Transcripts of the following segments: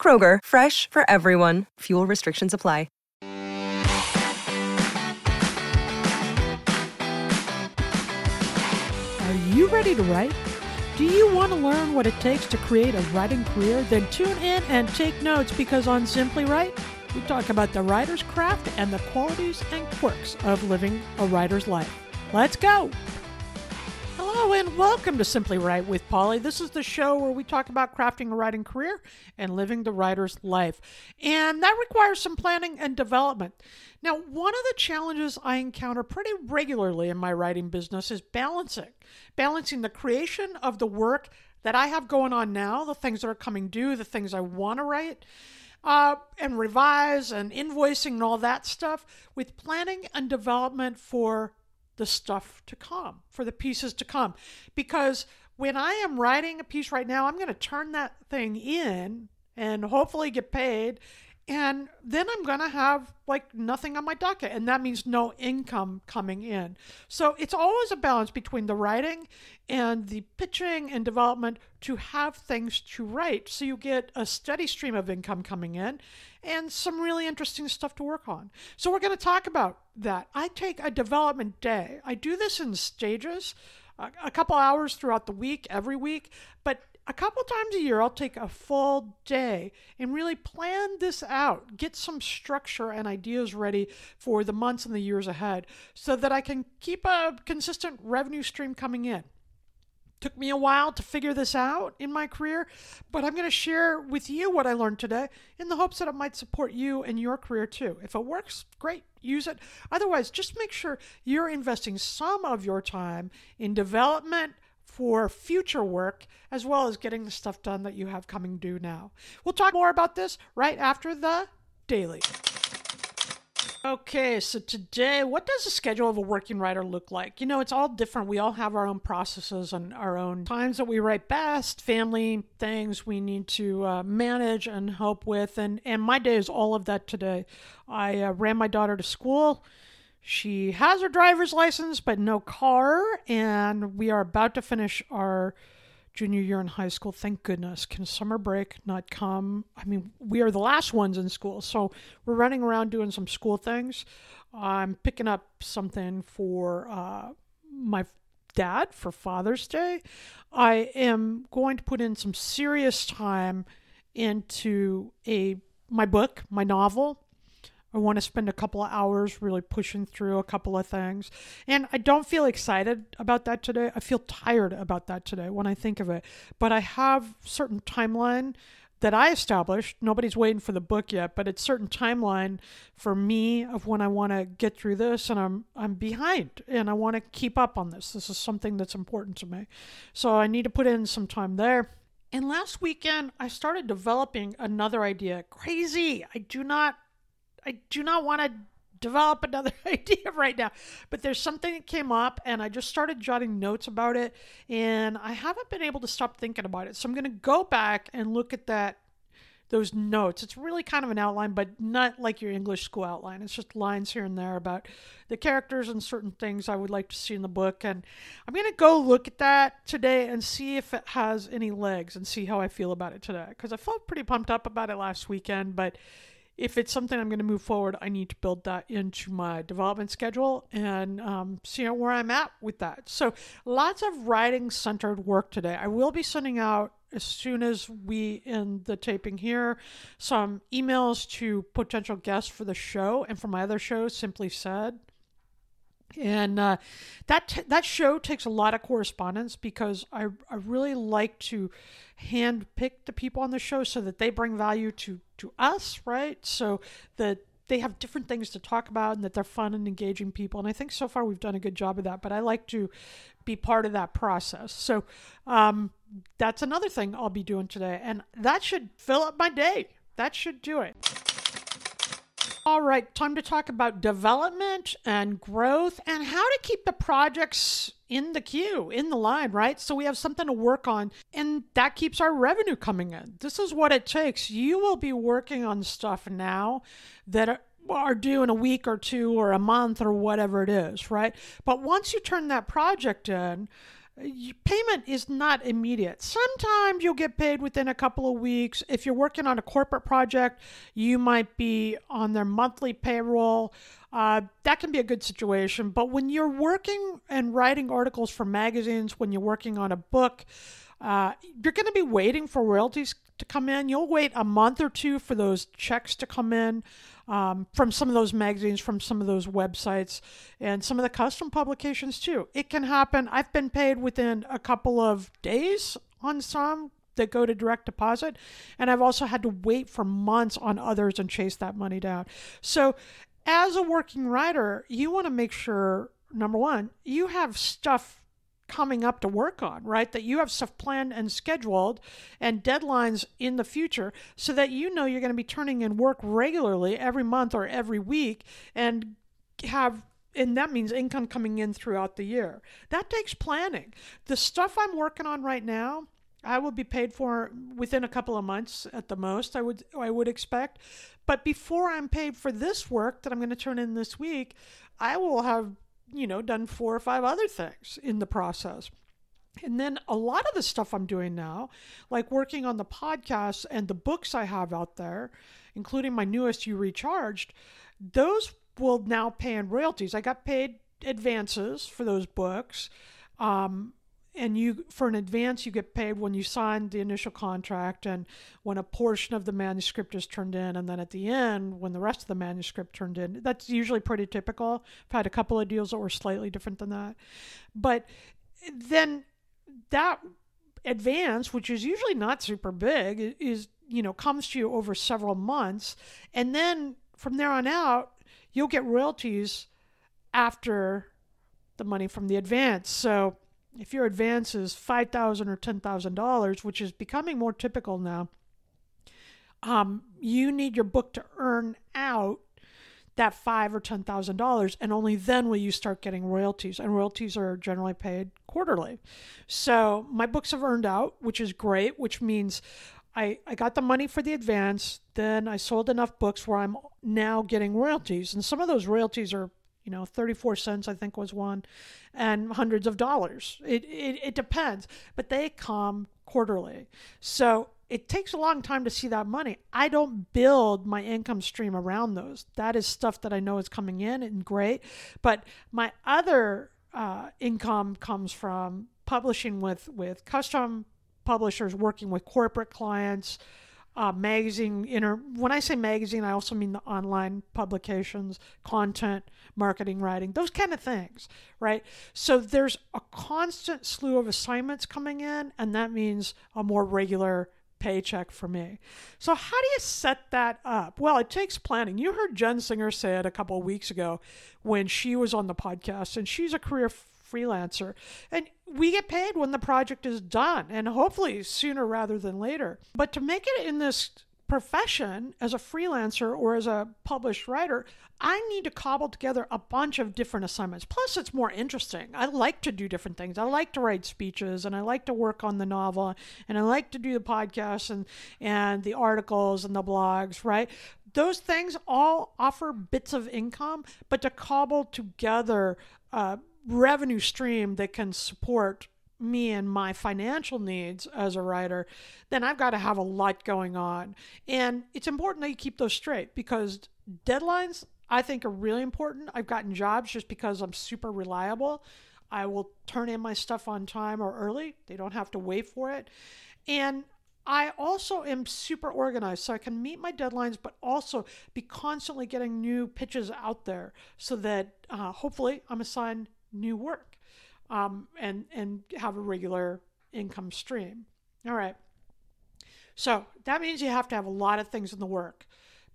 Kroger, fresh for everyone. Fuel restrictions apply. Are you ready to write? Do you want to learn what it takes to create a writing career? Then tune in and take notes because on Simply Write, we talk about the writer's craft and the qualities and quirks of living a writer's life. Let's go! Hello and welcome to Simply Write with Polly. This is the show where we talk about crafting a writing career and living the writer's life. And that requires some planning and development. Now, one of the challenges I encounter pretty regularly in my writing business is balancing. Balancing the creation of the work that I have going on now, the things that are coming due, the things I want to write, uh, and revise and invoicing and all that stuff, with planning and development for the stuff to come, for the pieces to come. Because when I am writing a piece right now, I'm going to turn that thing in and hopefully get paid. And then I'm going to have like nothing on my docket. And that means no income coming in. So it's always a balance between the writing and the pitching and development to have things to write. So you get a steady stream of income coming in and some really interesting stuff to work on. So we're going to talk about that. I take a development day. I do this in stages, a, a couple hours throughout the week, every week, but a couple times a year, I'll take a full day and really plan this out, get some structure and ideas ready for the months and the years ahead so that I can keep a consistent revenue stream coming in. Took me a while to figure this out in my career, but I'm going to share with you what I learned today in the hopes that it might support you in your career too. If it works, great, use it. Otherwise, just make sure you're investing some of your time in development for future work as well as getting the stuff done that you have coming due now. We'll talk more about this right after the daily. Okay, so today, what does the schedule of a working writer look like? You know, it's all different. We all have our own processes and our own times that we write best, family things we need to uh, manage and help with. And, and my day is all of that today. I uh, ran my daughter to school. She has her driver's license, but no car. And we are about to finish our junior year in high school. Thank goodness. Can summer break not come? I mean, we are the last ones in school, so we're running around doing some school things. I'm picking up something for uh, my dad for Father's Day. I am going to put in some serious time into a my book, my novel. I want to spend a couple of hours really pushing through a couple of things. And I don't feel excited about that today. I feel tired about that today when I think of it. But I have certain timeline that I established. Nobody's waiting for the book yet, but it's certain timeline for me of when I want to get through this and I'm I'm behind and I want to keep up on this. This is something that's important to me. So I need to put in some time there. And last weekend I started developing another idea. Crazy. I do not I do not want to develop another idea right now. But there's something that came up and I just started jotting notes about it and I haven't been able to stop thinking about it. So I'm going to go back and look at that those notes. It's really kind of an outline, but not like your English school outline. It's just lines here and there about the characters and certain things I would like to see in the book. And I'm going to go look at that today and see if it has any legs and see how I feel about it today. Because I felt pretty pumped up about it last weekend, but if it's something I'm going to move forward, I need to build that into my development schedule and um, see where I'm at with that. So, lots of writing centered work today. I will be sending out as soon as we end the taping here some emails to potential guests for the show and for my other shows, Simply Said. And uh, that t- that show takes a lot of correspondence because I, I really like to hand pick the people on the show so that they bring value to, to us, right? So that they have different things to talk about and that they're fun and engaging people. And I think so far we've done a good job of that, but I like to be part of that process. So um, that's another thing I'll be doing today. And that should fill up my day. That should do it. All right, time to talk about development and growth and how to keep the projects in the queue, in the line, right? So we have something to work on and that keeps our revenue coming in. This is what it takes. You will be working on stuff now that are due in a week or two or a month or whatever it is, right? But once you turn that project in, payment is not immediate. Sometimes you'll get paid within a couple of weeks. If you're working on a corporate project, you might be on their monthly payroll. Uh, that can be a good situation. But when you're working and writing articles for magazines, when you're working on a book, uh, you're going to be waiting for royalties to come in. You'll wait a month or two for those checks to come in um, from some of those magazines, from some of those websites, and some of the custom publications too. It can happen. I've been paid within a couple of days on some that go to direct deposit, and I've also had to wait for months on others and chase that money down. So, as a working writer, you want to make sure number one, you have stuff coming up to work on, right? That you have stuff planned and scheduled and deadlines in the future so that you know you're going to be turning in work regularly every month or every week and have and that means income coming in throughout the year. That takes planning. The stuff I'm working on right now, I will be paid for within a couple of months at the most. I would I would expect. But before I'm paid for this work that I'm going to turn in this week, I will have you know, done four or five other things in the process. And then a lot of the stuff I'm doing now, like working on the podcast and the books I have out there, including my newest You Recharged, those will now pay in royalties. I got paid advances for those books. Um, and you for an advance you get paid when you sign the initial contract and when a portion of the manuscript is turned in. And then at the end when the rest of the manuscript turned in that's usually pretty typical. I've had a couple of deals that were slightly different than that. But then that advance which is usually not super big is you know comes to you over several months. And then from there on out you'll get royalties after the money from the advance. So if your advance is 5,000 or $10,000, which is becoming more typical now, um, you need your book to earn out that five or ten thousand dollars, and only then will you start getting royalties. And royalties are generally paid quarterly. So my books have earned out, which is great, which means I, I got the money for the advance, then I sold enough books where I'm now getting royalties. And some of those royalties are you know 34 cents i think was one and hundreds of dollars. It, it, it depends but they come quarterly. So it takes a long time to see that money. I don't build my income stream around those. That is stuff that i know is coming in and great but my other uh, income comes from publishing with with custom publishers working with corporate clients uh, magazine inter when i say magazine i also mean the online publications content marketing writing those kind of things right so there's a constant slew of assignments coming in and that means a more regular paycheck for me. So how do you set that up? Well, it takes planning. You heard Jen Singer say it a couple of weeks ago when she was on the podcast and she's a career freelancer. And we get paid when the project is done, and hopefully sooner rather than later. But to make it in this profession as a freelancer or as a published writer, I need to cobble together a bunch of different assignments. Plus, it's more interesting. I like to do different things. I like to write speeches and I like to work on the novel and I like to do the podcasts and, and the articles and the blogs, right? Those things all offer bits of income, but to cobble together uh, revenue stream that can support me and my financial needs as a writer, then I've got to have a lot going on. And it's important that you keep those straight because deadlines, I think, are really important. I've gotten jobs just because I'm super reliable. I will turn in my stuff on time or early, they don't have to wait for it. And I also am super organized, so I can meet my deadlines, but also be constantly getting new pitches out there so that uh, hopefully I'm assigned new work um, and, and have a regular income stream. All right. So that means you have to have a lot of things in the work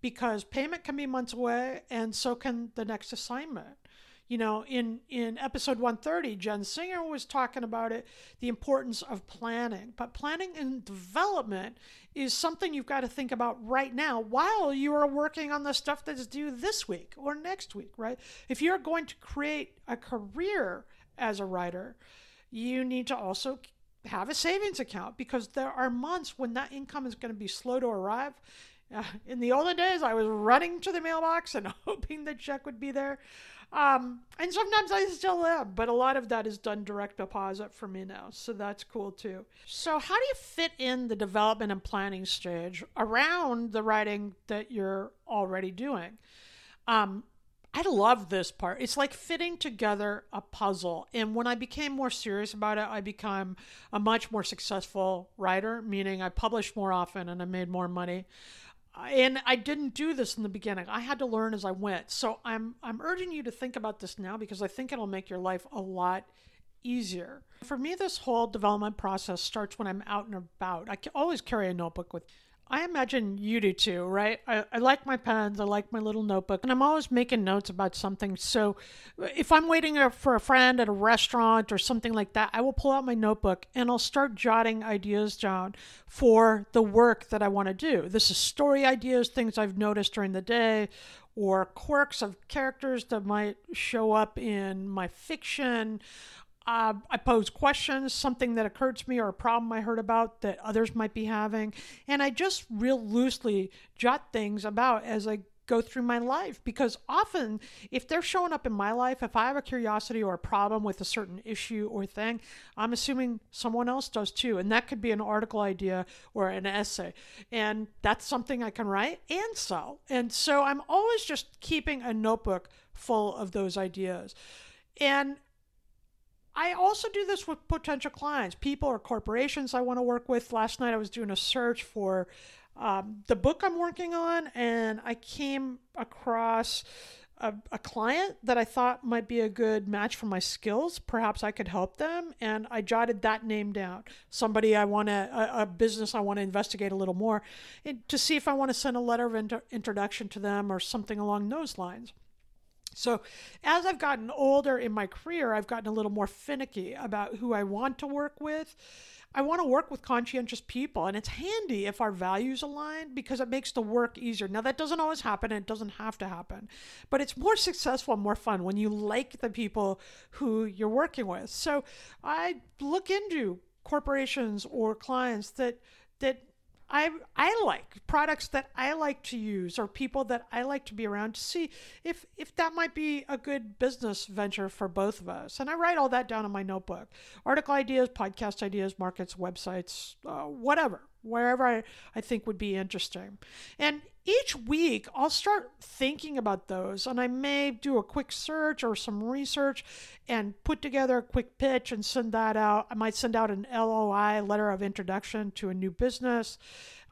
because payment can be months away and so can the next assignment you know, in, in episode 130, Jen Singer was talking about it, the importance of planning. But planning and development is something you've got to think about right now while you are working on the stuff that's due this week or next week, right? If you're going to create a career as a writer, you need to also have a savings account because there are months when that income is going to be slow to arrive. Uh, in the olden days, I was running to the mailbox and hoping the check would be there. Um, and sometimes I still am, but a lot of that is done direct deposit for me now. So that's cool too. So, how do you fit in the development and planning stage around the writing that you're already doing? Um, I love this part. It's like fitting together a puzzle. And when I became more serious about it, I became a much more successful writer, meaning I published more often and I made more money and I didn't do this in the beginning. I had to learn as I went. So I'm I'm urging you to think about this now because I think it'll make your life a lot easier. For me, this whole development process starts when I'm out and about. I always carry a notebook with I imagine you do too, right? I, I, like my pens, I like my little notebook, and I'm always making notes about something. So if I'm waiting uh, for a friend at a restaurant or something like that, I will pull out my notebook and I'll start jotting ideas down for the work that I want to do. This is story ideas, things I've noticed during the day, or quirks of characters that might show up in my fiction uh, I pose questions, something that occurred to me or a problem I heard about that others might be having. And I just real loosely jot things about as I go through my life because often if they're showing up in my life if i have a curiosity or a problem with a certain issue or thing i'm assuming someone else does too. And that could be an article idea or an essay. And that's something i can write and sell. And so i'm always just keeping a notebook full of those ideas. And I also do this with potential clients, people or corporations I want to work with. Last night I was doing a search for um, the book I'm working on, and I came across a, a, client that I thought might be a good match for my skills. Perhaps I could help them, and I jotted that name down. Somebody I want to, a, a business I want to investigate a little more and to see if I want to send a letter of inter- introduction to them or something along those lines. So, as I've gotten older in my career, I've gotten a little more finicky about who I want to work with. I want to work with conscientious people, and it's handy if our values align because it makes the work easier. Now, that doesn't always happen, and it doesn't have to happen, but it's more successful and more fun when you like the people who you're working with. So, I look into corporations or clients that that I I like products that I like to use or people that I like to be around to see if if that might be a good business venture for both of us. And I write all that down in my notebook: article ideas, podcast ideas, markets, websites, uh, whatever, wherever I, I think would be interesting. And each week I'll start thinking about those and I may do a quick search or some research and put together a quick pitch and send that out. I might send out an LOI, letter of introduction to a new business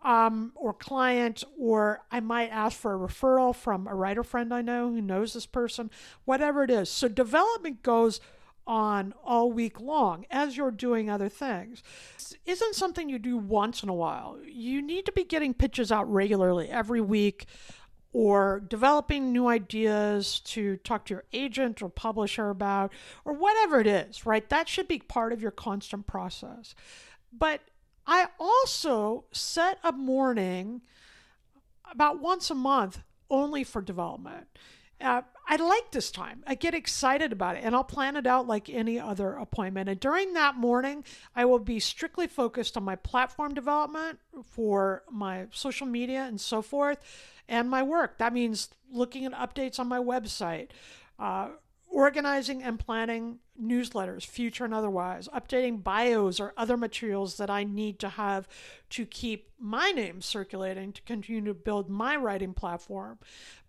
um, or client, or I might ask for a referral from a writer friend I know who knows this person, whatever it is. So development goes on all week long as you're doing other things. This isn't something you do once in a while. You need to be getting pitches out regularly every week or developing new ideas to talk to your agent or publisher about or whatever it is, right? That should be part of your constant process. But I also set a morning about once a month only for development. Uh, I like this time. I get excited about it and I'll plan it out like any other appointment. And during that morning, I will be strictly focused on my platform development for my social media and so forth and my work. That means looking at updates on my website, uh, organizing and planning newsletters, future and otherwise, updating bios or other materials that I need to have to keep my name circulating to continue to build my writing platform.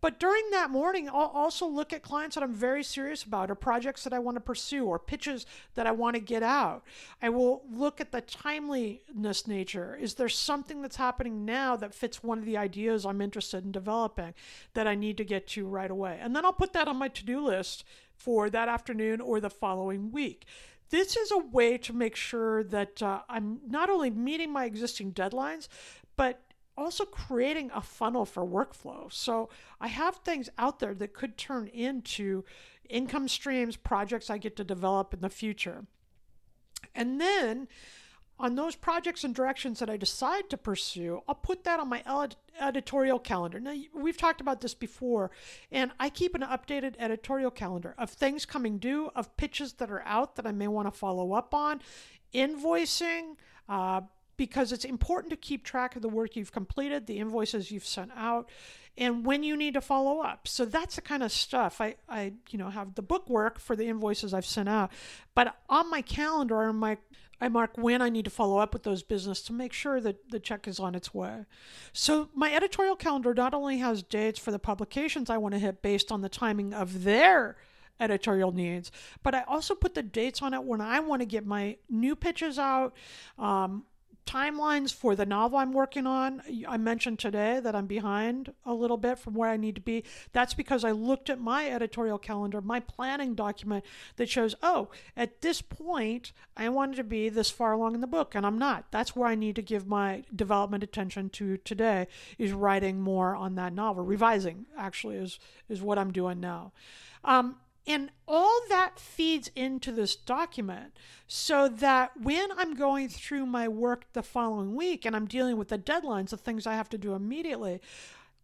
But during that morning, I'll also look at clients that I'm very serious about or projects that I want to pursue or pitches that I want to get out. I will look at the timeliness nature. Is there something that's happening now that fits one of the ideas I'm interested in developing that I need to get to right away? And then I'll put that on my to do list for that afternoon or the following week this is a way to make sure that uh, I'm not only meeting my existing deadlines, but also creating a funnel for workflow. So I have things out there that could turn into income streams, projects I get to develop in the future. And then on those projects and directions that I decide to pursue, I'll put that on my editorial calendar. Now, we've talked about this before, and I keep an updated editorial calendar of things coming due, of pitches that are out that I may want to follow up on, invoicing, uh, because it's important to keep track of the work you've completed, the invoices you've sent out, and when you need to follow up. So that's the kind of stuff I, I you know, have the book work for the invoices I've sent out. But on my calendar, on my I mark when I need to follow up with those business to make sure that the check is on its way. So my editorial calendar not only has dates for the publications I want to hit based on the timing of their editorial needs, but I also put the dates on it when I want to get my new pitches out, um, timelines for the novel I'm working on. I mentioned today that I'm behind a little bit from where I need to be. That's because I looked at my editorial calendar, my planning document that shows, oh, at this point, I wanted to be this far along in the book, and I'm not. That's where I need to give my development attention to today, is writing more on that novel. Revising, actually, is, is what I'm doing now. Um, and all that feeds into this document so that when I'm going through my work the following week and I'm dealing with the deadlines, the things I have to do immediately,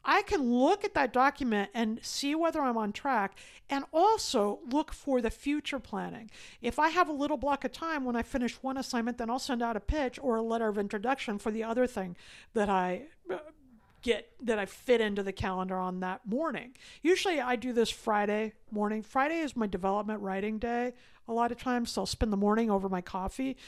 I can look at that document and see whether I'm on track and also look for the future planning. If I have a little block of time when I finish one assignment, then I'll send out a pitch or a letter of introduction for the other thing that I uh, get that I fit into the calendar on that morning. Usually I do this Friday morning. Friday is my development writing day. A lot of times so I'll spend the morning over my coffee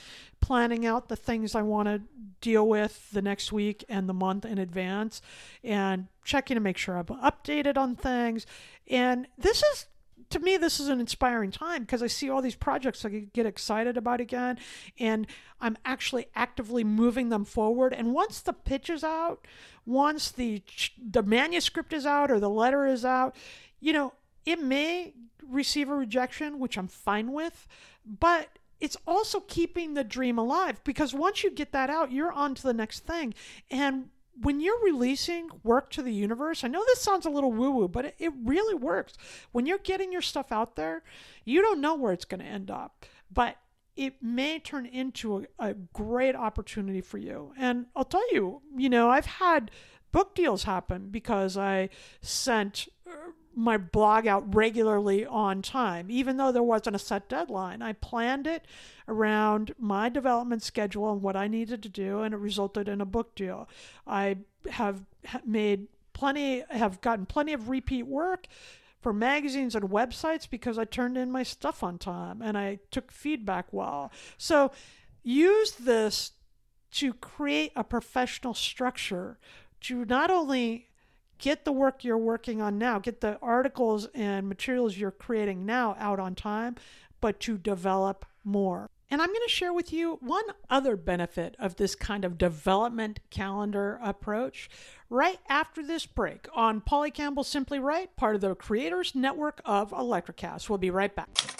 planning out the things I want to deal with the next week and the month in advance and checking to make sure I'm updated on things. And this is to me, this is an inspiring time because I see all these projects I get excited about again, and I'm actually actively moving them forward. And once the pitch is out, once the the manuscript is out or the letter is out, you know, it may receive a rejection, which I'm fine with, but it's also keeping the dream alive because once you get that out, you're on to the next thing. And when you're releasing work to the universe, I know this sounds a little woo woo, but it, it, really works. When you're getting your stuff out there, you don't know where it's going to end up, but it may turn into a, a great opportunity for you. And I'll tell you, you know, I've had book deals happen because I sent my blog out regularly on time, even though there wasn't a set deadline. I planned it around my development schedule and what I needed to do, and it resulted in a book deal. I have made plenty, have gotten plenty of repeat work for magazines and websites because I turned in my stuff on time and I took feedback well. So use this to create a professional structure to not only get the work you're working on now, get the articles and materials you're creating now out on time, but to develop more. And I'm going to share with you one other benefit of this kind of development calendar approach right after this break on Polly Campbell Simply Write, part of the Creators Network of Electrocast. We'll be right back.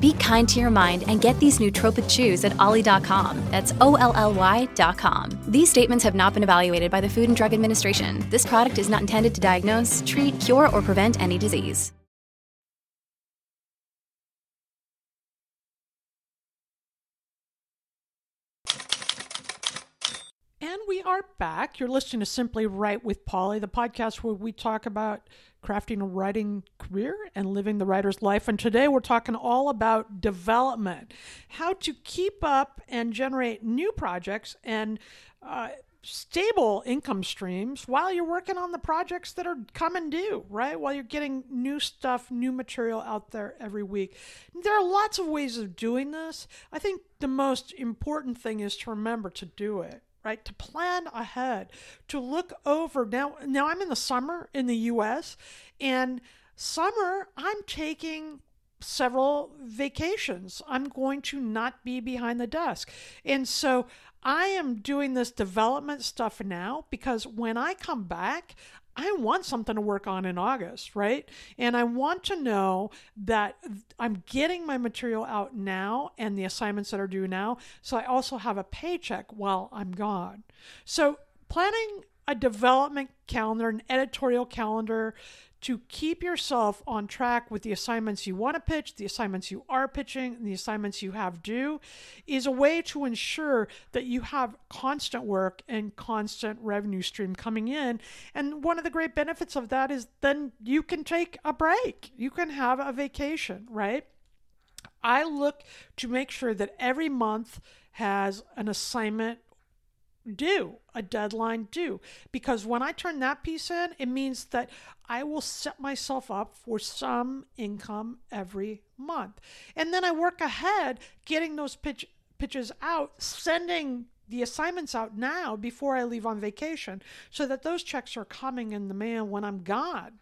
Be kind to your mind and get these nootropic chews at olly.com. That's O L L Y.com. These statements have not been evaluated by the Food and Drug Administration. This product is not intended to diagnose, treat, cure, or prevent any disease. And we are back. You're listening to Simply Write with Polly, the podcast where we talk about crafting a writing career and living the writer's life. And today we're talking all about development, how to keep up and generate new projects and uh, stable income streams while you're working on the projects that are coming due, right? While you're getting new stuff, new material out there every week. There are lots of ways of doing this. I think the most important thing is to remember to do it right to plan ahead to look over. Now now i'm in the summer in the us and summer i'm taking several vacations. I'm going to not be behind the desk. And so i am doing this development stuff now because when i come back I want something to work on in August, right? And I want to know that I'm getting my material out now and the assignments that are due now. So I also have a paycheck while I'm gone. So planning a development calendar, an editorial calendar, to keep yourself on track with the assignments you want to pitch, the assignments you are pitching, and the assignments you have due is a way to ensure that you have constant work and constant revenue stream coming in. And one of the great benefits of that is then you can take a break, you can have a vacation, right? I look to make sure that every month has an assignment due, a deadline due. Because when I turn that piece in, it means that I will set myself up for some income every month. And then I work ahead getting those pitch, pitches out, sending the assignments out now before I leave on vacation so that those checks are coming in the mail when I'm gone.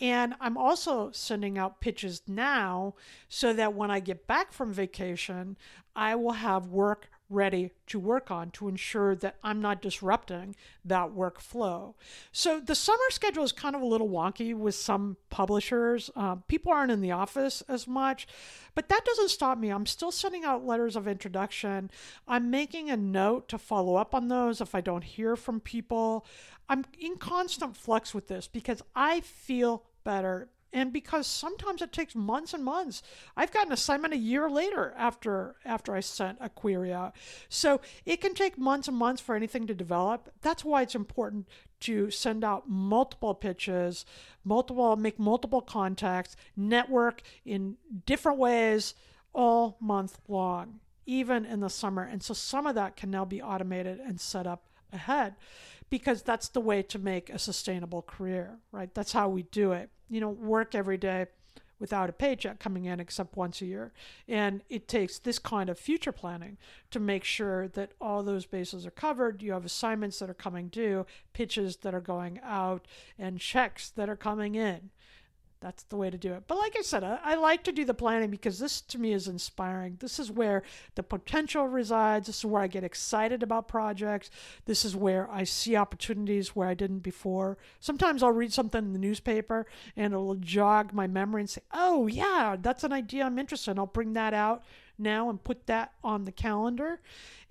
And I'm also sending out pitches now so that when I get back from vacation, I will have work ready to work on to ensure that I'm not disrupting that workflow. So the summer schedule is kind of a little wonky with some publishers. Uh, people aren't in the office as much, but that doesn't stop me. I'm still sending out letters of introduction. I'm making a note to follow up on those if I don't hear from people. I'm in constant flux with this because I feel better and because sometimes it takes months and months. I've got an assignment a year later after after i sent a query out. So it can take months and months for anything to develop. That's why it's important to send out multiple pitches multiple make multiple contacts network in different ways all month long even in the summer. And so some of that can now be automated and set up ahead because that's the way to make a sustainable career right that's how we do it you know, work every day without a paycheck coming in except once a year. And it takes this kind of future planning to make sure that all those bases are covered. You have assignments that are coming due, pitches that are going out, and checks that are coming in that's the way to do it. But like I said, I, I, like to do the planning because this to me is inspiring. This is where the potential resides. This is where I get excited about projects. This is where I see opportunities where I didn't before. Sometimes I'll read something in the newspaper and it'll jog my memory and say, oh, yeah, that's an idea I'm interested in. I'll bring that out now and put that on the calendar.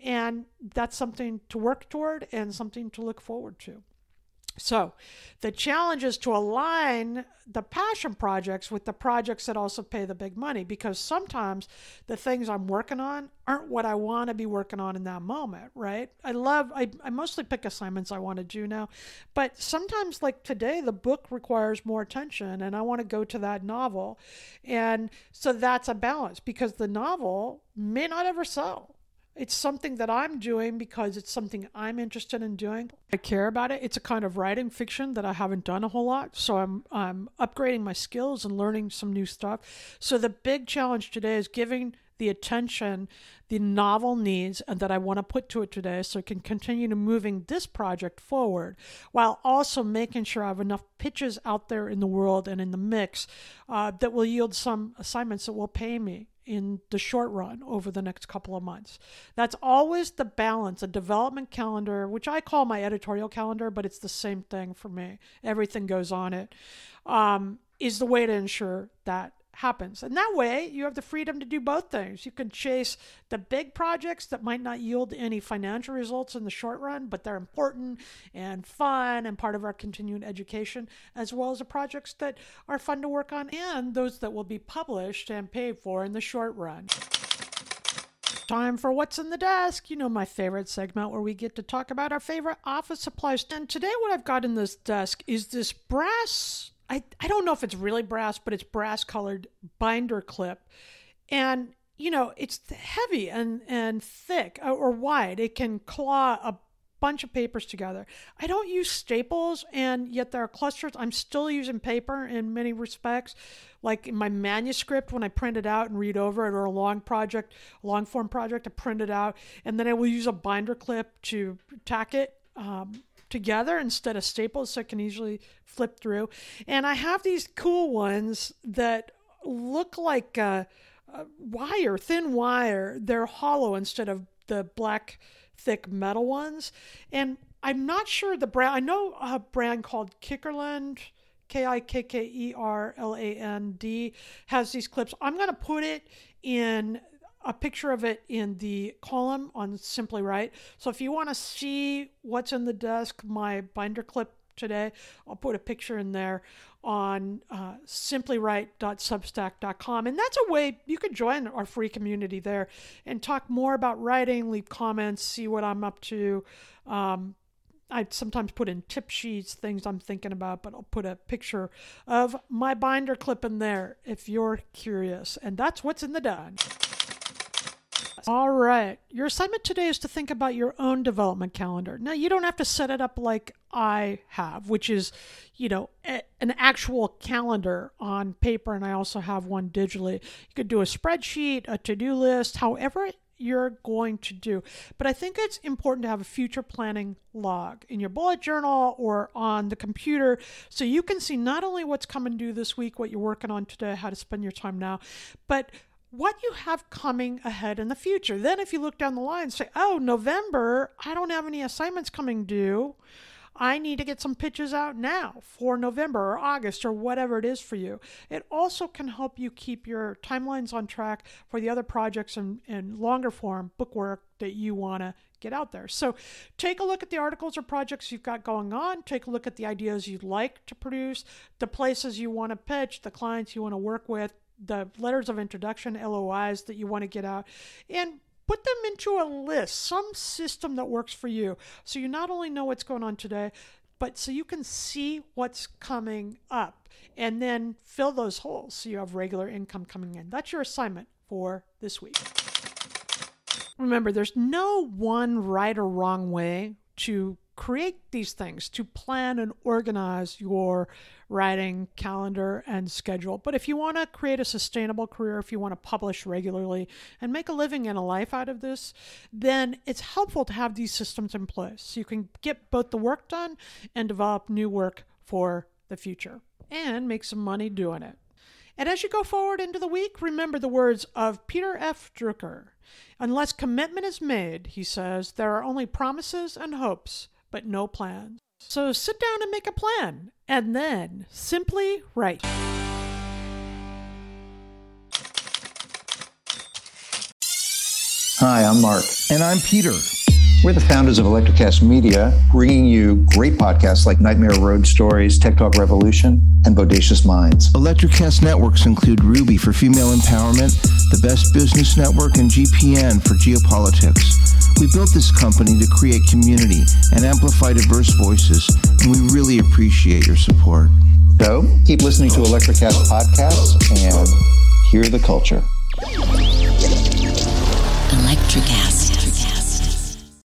And that's something to work toward and something to look forward to. So, the challenge is to align the passion projects with the projects that also pay the big money because sometimes the things I'm working on aren't what I want to be working on in that moment, right? I love, I, I mostly pick assignments I want to do now, but sometimes, like today, the book requires more attention and I want to go to that novel. And so that's a balance because the novel may not ever sell it's something that I'm doing because it's something I'm interested in doing. I care about it. It's a kind of writing fiction that I haven't done a whole lot, so I'm I'm upgrading my skills and learning some new stuff. So the big challenge today is giving the attention the novel needs and that I want to put to it today so it can continue to moving this project forward while also making sure I have enough pitches out there in the world and in the mix uh, that will yield some assignments that will pay me in the short run over the next couple of months. That's always the balance, a development calendar, which I call my editorial calendar, but it's the same thing for me. Everything goes on it. Um, is the way to ensure that happens. And that way, you have the freedom to do both things. You can chase the big projects that might not yield any financial results in the short run, but they're important and fun and part of our continuing education, as well as the projects that are fun to work on and those that will be published and paid for in the short run. Time for What's in the Desk. You know, my favorite segment where we get to talk about our favorite office supplies. And today, what I've got in this desk is this brass I, I don't know if it's really brass, but it's brass colored binder clip. And, you know, it's heavy and, and thick uh, or wide. It can claw a bunch of papers together. I don't use staples, and yet there are clusters. I'm still using paper in many respects. Like in my manuscript, when I print it out and read over it, or a long project, long form project, I print it out, and then I will use a binder clip to tack it. Um, together instead of staples so it can easily flip through. And I have these cool ones that look like a, a wire, thin wire. They're hollow instead of the black, thick metal ones. And I'm not sure the brand, I know a brand called Kikkerland. K I K K E R L A N D has these clips. I'm going to put it in a picture of it in the column on Simply Write. So if you want to see what's in the desk, my binder clip today, I'll put a picture in there on uh, simplywrite.substack.com. And that's a way you can join our free community there and talk more about writing, leave comments, see what I'm up to. Um, I sometimes put in tip sheets, things I'm thinking about, but I'll put a picture of my binder clip in there if you're curious. And that's what's in the done. All right. Your assignment today is to think about your own development calendar. Now, you don't have to set it up like I have, which is, you know, a, an actual calendar on paper, and I also have one digitally. You could do a spreadsheet, a to do list, however you're going to do. But I think it's important to have a future planning log in your bullet journal or on the computer so you can see not only what's coming due this week, what you're working on today, how to spend your time now, but what you have coming ahead in the future. Then, if you look down the line, and say, oh, November, I don't have any assignments coming due. I need to get some pitches out now for November or August or whatever it is for you. It also can help you keep your timelines on track for the other projects and, and longer form book work that you want to get out there. So take a look at the articles or projects you've got going on. Take a look at the ideas you'd like to produce, the places you want to pitch, the clients you want to work with, the letters of introduction, LOIs that you want to get out, and put them into a list, some system that works for you. So you not only know what's going on today, but so you can see what's coming up and then fill those holes so you have regular income coming in. That's your assignment for this week. Remember, there's no one right or wrong way to create these things, to plan and organize your writing calendar and schedule. But if you want to create a sustainable career, if you want to publish regularly and make a living and a life out of this, then it's helpful to have these systems in place so you can get both the work done and develop new work for the future and make some money doing it. And as you go forward into the week, remember the words of Peter F. Drucker. Unless commitment is made, he says, there are only promises and hopes but no plans. So sit down and make a plan, and then simply write. Hi, I'm Mark. And I'm Peter. We're the founders of Electrocast Media, bringing you great podcasts like Nightmare Road Stories, Tech Talk Revolution, and Bodacious Minds. Electrocast networks include Ruby for female empowerment, the Best Business Network, and GPN for geopolitics. We built this company to create community and amplify diverse voices, and we really appreciate your support. So keep listening to Electrocast podcasts and hear the culture. Electrocast.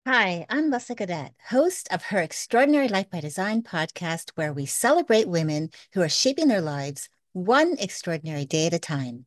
Hi, I'm Leslie Cadet, host of her Extraordinary Life by Design podcast, where we celebrate women who are shaping their lives one extraordinary day at a time.